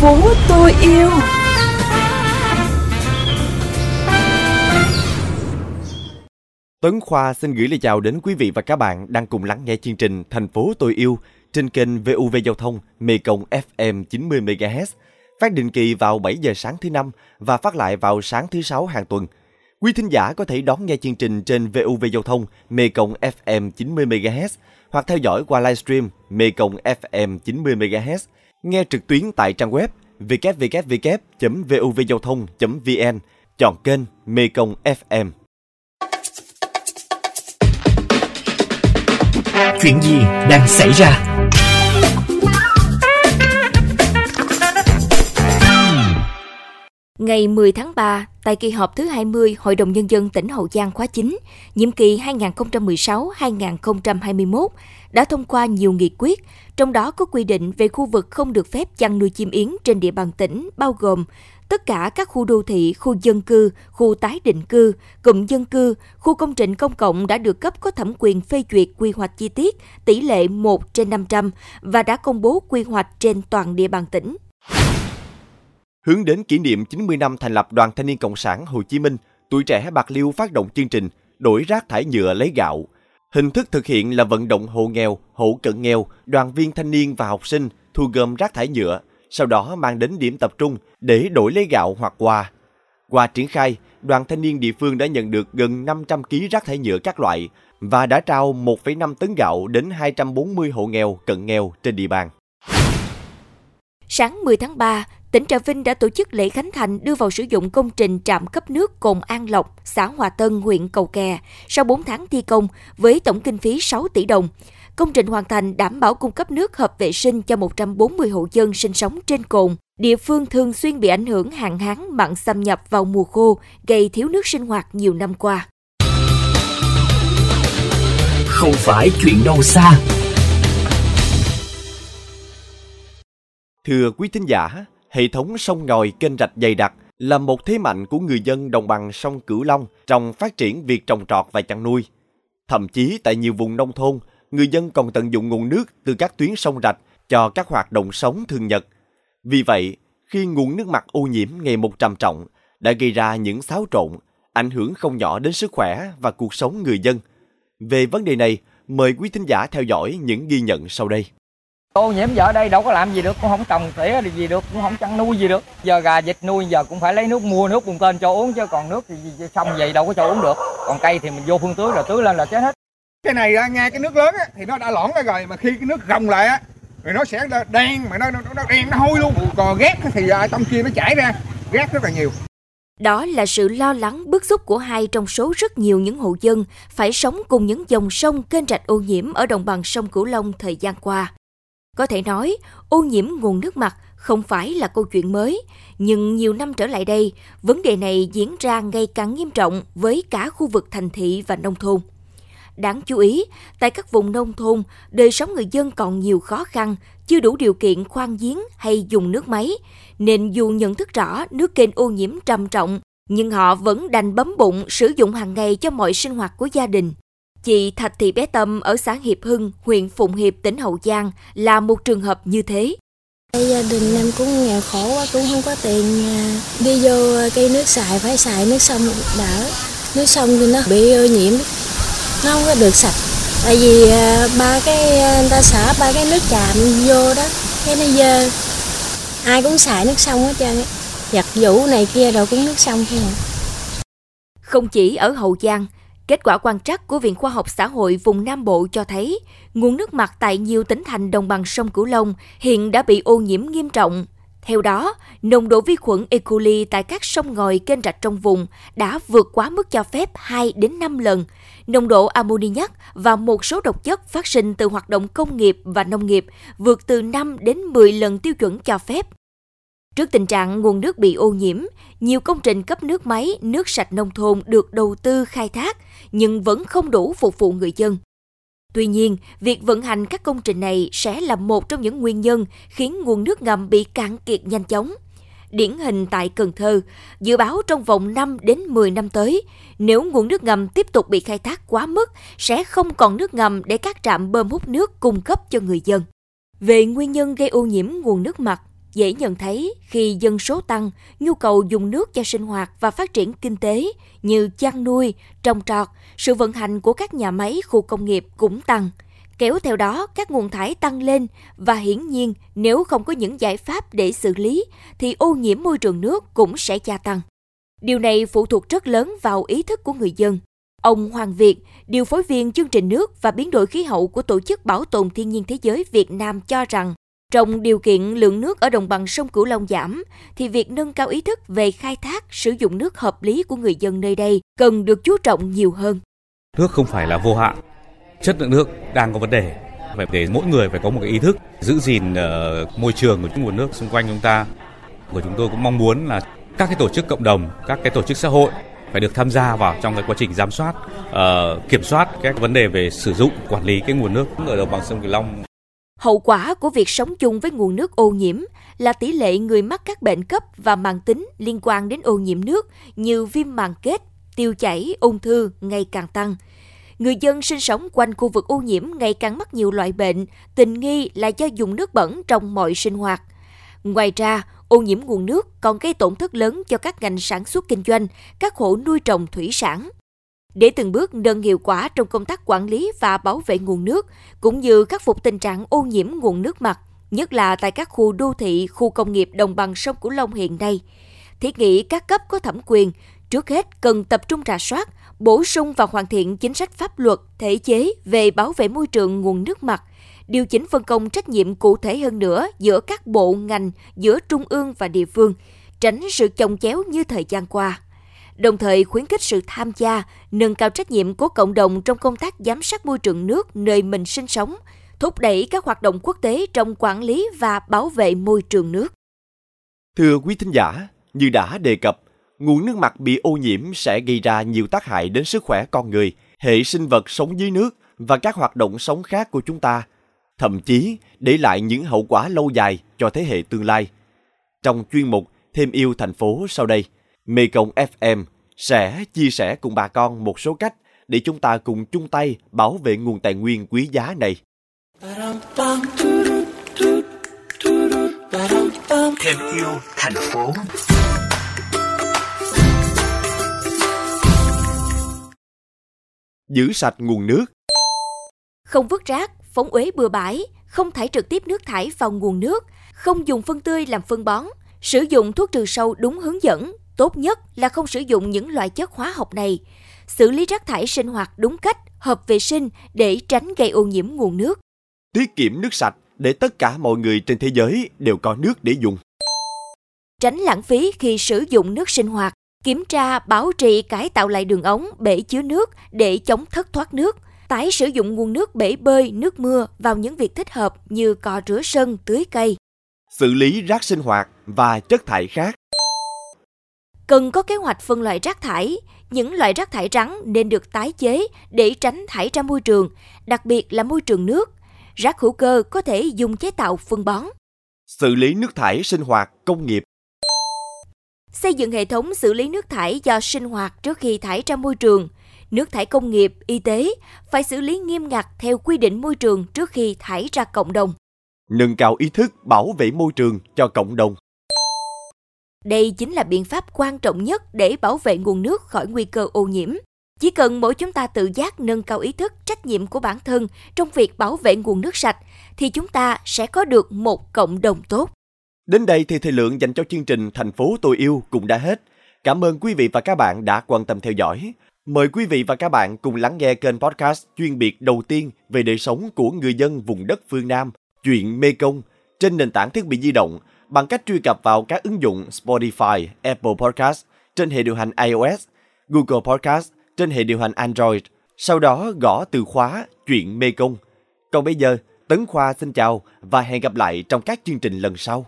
phố tôi yêu Tuấn Khoa xin gửi lời chào đến quý vị và các bạn đang cùng lắng nghe chương trình Thành phố tôi yêu trên kênh VUV Giao thông Mekong FM 90 MHz, phát định kỳ vào 7 giờ sáng thứ năm và phát lại vào sáng thứ sáu hàng tuần. Quý thính giả có thể đón nghe chương trình trên VUV Giao thông Mekong FM 90 MHz hoặc theo dõi qua livestream Mekong FM 90 MHz, nghe trực tuyến tại trang web www.vuvgiao thông.vn, chọn kênh Mekong FM. Chuyện gì đang xảy ra? Ngày 10 tháng 3, tại kỳ họp thứ 20 Hội đồng Nhân dân tỉnh Hậu Giang khóa 9, nhiệm kỳ 2016-2021, đã thông qua nhiều nghị quyết, trong đó có quy định về khu vực không được phép chăn nuôi chim yến trên địa bàn tỉnh, bao gồm tất cả các khu đô thị, khu dân cư, khu tái định cư, cụm dân cư, khu công trình công cộng đã được cấp có thẩm quyền phê duyệt quy hoạch chi tiết tỷ lệ 1 trên 500 và đã công bố quy hoạch trên toàn địa bàn tỉnh. Hướng đến kỷ niệm 90 năm thành lập Đoàn Thanh niên Cộng sản Hồ Chí Minh, tuổi trẻ Bạc Liêu phát động chương trình đổi rác thải nhựa lấy gạo. Hình thức thực hiện là vận động hộ nghèo, hộ cận nghèo, đoàn viên thanh niên và học sinh thu gom rác thải nhựa, sau đó mang đến điểm tập trung để đổi lấy gạo hoặc quà. Qua triển khai, đoàn thanh niên địa phương đã nhận được gần 500 kg rác thải nhựa các loại và đã trao 1,5 tấn gạo đến 240 hộ nghèo, cận nghèo trên địa bàn. Sáng 10 tháng 3, tỉnh Trà Vinh đã tổ chức lễ khánh thành đưa vào sử dụng công trình trạm cấp nước Cồn An Lộc, xã Hòa Tân, huyện Cầu Kè sau 4 tháng thi công với tổng kinh phí 6 tỷ đồng. Công trình hoàn thành đảm bảo cung cấp nước hợp vệ sinh cho 140 hộ dân sinh sống trên cồn. Địa phương thường xuyên bị ảnh hưởng hạn hán mặn xâm nhập vào mùa khô, gây thiếu nước sinh hoạt nhiều năm qua. Không phải chuyện đâu xa. Thưa quý thính giả, hệ thống sông ngòi kênh rạch dày đặc là một thế mạnh của người dân đồng bằng sông Cửu Long trong phát triển việc trồng trọt và chăn nuôi. Thậm chí tại nhiều vùng nông thôn, người dân còn tận dụng nguồn nước từ các tuyến sông rạch cho các hoạt động sống thường nhật. Vì vậy, khi nguồn nước mặt ô nhiễm ngày một trầm trọng đã gây ra những xáo trộn, ảnh hưởng không nhỏ đến sức khỏe và cuộc sống người dân. Về vấn đề này, mời quý thính giả theo dõi những ghi nhận sau đây. Ô nhiễm giờ ở đây đâu có làm gì được, cũng không trồng tỉa gì được, cũng không chăn nuôi gì được. Giờ gà vịt nuôi giờ cũng phải lấy nước mua nước bùng tên cho uống chứ còn nước thì xong vậy đâu có cho uống được. Còn cây thì mình vô phương tưới rồi tưới lên là chết hết. Cái này ra nghe cái nước lớn á, thì nó đã lõn ra rồi mà khi cái nước rồng lại á rồi nó sẽ đen mà nó nó, nó đen nó hôi luôn. Còn ghét thì trong kia nó chảy ra, ghét rất là nhiều. Đó là sự lo lắng bức xúc của hai trong số rất nhiều những hộ dân phải sống cùng những dòng sông kênh rạch ô nhiễm ở đồng bằng sông Cửu Long thời gian qua. Có thể nói, ô nhiễm nguồn nước mặt không phải là câu chuyện mới, nhưng nhiều năm trở lại đây, vấn đề này diễn ra ngày càng nghiêm trọng với cả khu vực thành thị và nông thôn. Đáng chú ý, tại các vùng nông thôn, đời sống người dân còn nhiều khó khăn, chưa đủ điều kiện khoan giếng hay dùng nước máy, nên dù nhận thức rõ nước kênh ô nhiễm trầm trọng, nhưng họ vẫn đành bấm bụng sử dụng hàng ngày cho mọi sinh hoạt của gia đình. Chị Thạch Thị Bé Tâm ở xã Hiệp Hưng, huyện Phụng Hiệp, tỉnh Hậu Giang là một trường hợp như thế. Gia đình em cũng nghèo khổ quá, cũng không có tiền à, đi vô cây nước xài, phải xài nước sông đỡ. Nước sông thì nó bị ô nhiễm, nó không có được sạch. Tại vì à, ba cái à, người ta xả ba cái nước chạm vô đó, cái nó dơ. Ai cũng xài nước sông hết trơn Giặt vũ này kia rồi cũng nước sông thôi Không chỉ ở Hậu Giang, Kết quả quan trắc của Viện Khoa học Xã hội vùng Nam Bộ cho thấy, nguồn nước mặt tại nhiều tỉnh thành đồng bằng sông Cửu Long hiện đã bị ô nhiễm nghiêm trọng. Theo đó, nồng độ vi khuẩn E. coli tại các sông ngòi kênh rạch trong vùng đã vượt quá mức cho phép 2 đến 5 lần. Nồng độ ammoniac và một số độc chất phát sinh từ hoạt động công nghiệp và nông nghiệp vượt từ 5 đến 10 lần tiêu chuẩn cho phép. Trước tình trạng nguồn nước bị ô nhiễm, nhiều công trình cấp nước máy, nước sạch nông thôn được đầu tư khai thác nhưng vẫn không đủ phục vụ người dân. Tuy nhiên, việc vận hành các công trình này sẽ là một trong những nguyên nhân khiến nguồn nước ngầm bị cạn kiệt nhanh chóng. Điển hình tại Cần Thơ, dự báo trong vòng 5 đến 10 năm tới, nếu nguồn nước ngầm tiếp tục bị khai thác quá mức, sẽ không còn nước ngầm để các trạm bơm hút nước cung cấp cho người dân. Về nguyên nhân gây ô nhiễm nguồn nước mặt, dễ nhận thấy khi dân số tăng, nhu cầu dùng nước cho sinh hoạt và phát triển kinh tế như chăn nuôi, trồng trọt, sự vận hành của các nhà máy, khu công nghiệp cũng tăng. Kéo theo đó, các nguồn thải tăng lên và hiển nhiên nếu không có những giải pháp để xử lý thì ô nhiễm môi trường nước cũng sẽ gia tăng. Điều này phụ thuộc rất lớn vào ý thức của người dân. Ông Hoàng Việt, điều phối viên chương trình nước và biến đổi khí hậu của Tổ chức Bảo tồn Thiên nhiên Thế giới Việt Nam cho rằng, trong điều kiện lượng nước ở đồng bằng sông Cửu Long giảm, thì việc nâng cao ý thức về khai thác, sử dụng nước hợp lý của người dân nơi đây cần được chú trọng nhiều hơn. Nước không phải là vô hạn, chất lượng nước đang có vấn đề. Phải để mỗi người phải có một cái ý thức giữ gìn uh, môi trường của những nguồn nước xung quanh chúng ta. Của chúng tôi cũng mong muốn là các cái tổ chức cộng đồng, các cái tổ chức xã hội phải được tham gia vào trong cái quá trình giám sát uh, kiểm soát các vấn đề về sử dụng, quản lý cái nguồn nước ở đồng bằng sông Cửu Long. Hậu quả của việc sống chung với nguồn nước ô nhiễm là tỷ lệ người mắc các bệnh cấp và màng tính liên quan đến ô nhiễm nước như viêm màng kết, tiêu chảy, ung thư ngày càng tăng. Người dân sinh sống quanh khu vực ô nhiễm ngày càng mắc nhiều loại bệnh, tình nghi là do dùng nước bẩn trong mọi sinh hoạt. Ngoài ra, Ô nhiễm nguồn nước còn gây tổn thất lớn cho các ngành sản xuất kinh doanh, các hộ nuôi trồng thủy sản. Để từng bước nâng hiệu quả trong công tác quản lý và bảo vệ nguồn nước, cũng như khắc phục tình trạng ô nhiễm nguồn nước mặt, nhất là tại các khu đô thị, khu công nghiệp đồng bằng sông Cửu Long hiện nay, thiết nghĩ các cấp có thẩm quyền trước hết cần tập trung rà soát, bổ sung và hoàn thiện chính sách pháp luật, thể chế về bảo vệ môi trường nguồn nước mặt – điều chỉnh phân công trách nhiệm cụ thể hơn nữa giữa các bộ ngành, giữa trung ương và địa phương, tránh sự chồng chéo như thời gian qua. Đồng thời khuyến khích sự tham gia, nâng cao trách nhiệm của cộng đồng trong công tác giám sát môi trường nước nơi mình sinh sống, thúc đẩy các hoạt động quốc tế trong quản lý và bảo vệ môi trường nước. Thưa quý thính giả, như đã đề cập, nguồn nước mặt bị ô nhiễm sẽ gây ra nhiều tác hại đến sức khỏe con người, hệ sinh vật sống dưới nước và các hoạt động sống khác của chúng ta – thậm chí để lại những hậu quả lâu dài cho thế hệ tương lai. Trong chuyên mục Thêm yêu thành phố sau đây, Mekong FM sẽ chia sẻ cùng bà con một số cách để chúng ta cùng chung tay bảo vệ nguồn tài nguyên quý giá này. Thêm yêu thành phố. Giữ sạch nguồn nước. Không vứt rác phóng uế bừa bãi, không thải trực tiếp nước thải vào nguồn nước, không dùng phân tươi làm phân bón, sử dụng thuốc trừ sâu đúng hướng dẫn, tốt nhất là không sử dụng những loại chất hóa học này, xử lý rác thải sinh hoạt đúng cách, hợp vệ sinh để tránh gây ô nhiễm nguồn nước. Tiết kiệm nước sạch để tất cả mọi người trên thế giới đều có nước để dùng. Tránh lãng phí khi sử dụng nước sinh hoạt, kiểm tra, bảo trì cải tạo lại đường ống, bể chứa nước để chống thất thoát nước, tái sử dụng nguồn nước bể bơi, nước mưa vào những việc thích hợp như cò rửa sân, tưới cây. Xử lý rác sinh hoạt và chất thải khác. Cần có kế hoạch phân loại rác thải. Những loại rác thải rắn nên được tái chế để tránh thải ra môi trường, đặc biệt là môi trường nước. Rác hữu cơ có thể dùng chế tạo phân bón. Xử lý nước thải sinh hoạt công nghiệp xây dựng hệ thống xử lý nước thải do sinh hoạt trước khi thải ra môi trường, nước thải công nghiệp, y tế phải xử lý nghiêm ngặt theo quy định môi trường trước khi thải ra cộng đồng. Nâng cao ý thức bảo vệ môi trường cho cộng đồng. Đây chính là biện pháp quan trọng nhất để bảo vệ nguồn nước khỏi nguy cơ ô nhiễm. Chỉ cần mỗi chúng ta tự giác nâng cao ý thức trách nhiệm của bản thân trong việc bảo vệ nguồn nước sạch thì chúng ta sẽ có được một cộng đồng tốt. Đến đây thì thời lượng dành cho chương trình Thành phố tôi yêu cũng đã hết. Cảm ơn quý vị và các bạn đã quan tâm theo dõi. Mời quý vị và các bạn cùng lắng nghe kênh podcast chuyên biệt đầu tiên về đời sống của người dân vùng đất phương Nam, chuyện Mê Công, trên nền tảng thiết bị di động bằng cách truy cập vào các ứng dụng Spotify, Apple Podcast trên hệ điều hành iOS, Google Podcast trên hệ điều hành Android. Sau đó gõ từ khóa chuyện Mê Công. Còn bây giờ, Tấn Khoa xin chào và hẹn gặp lại trong các chương trình lần sau.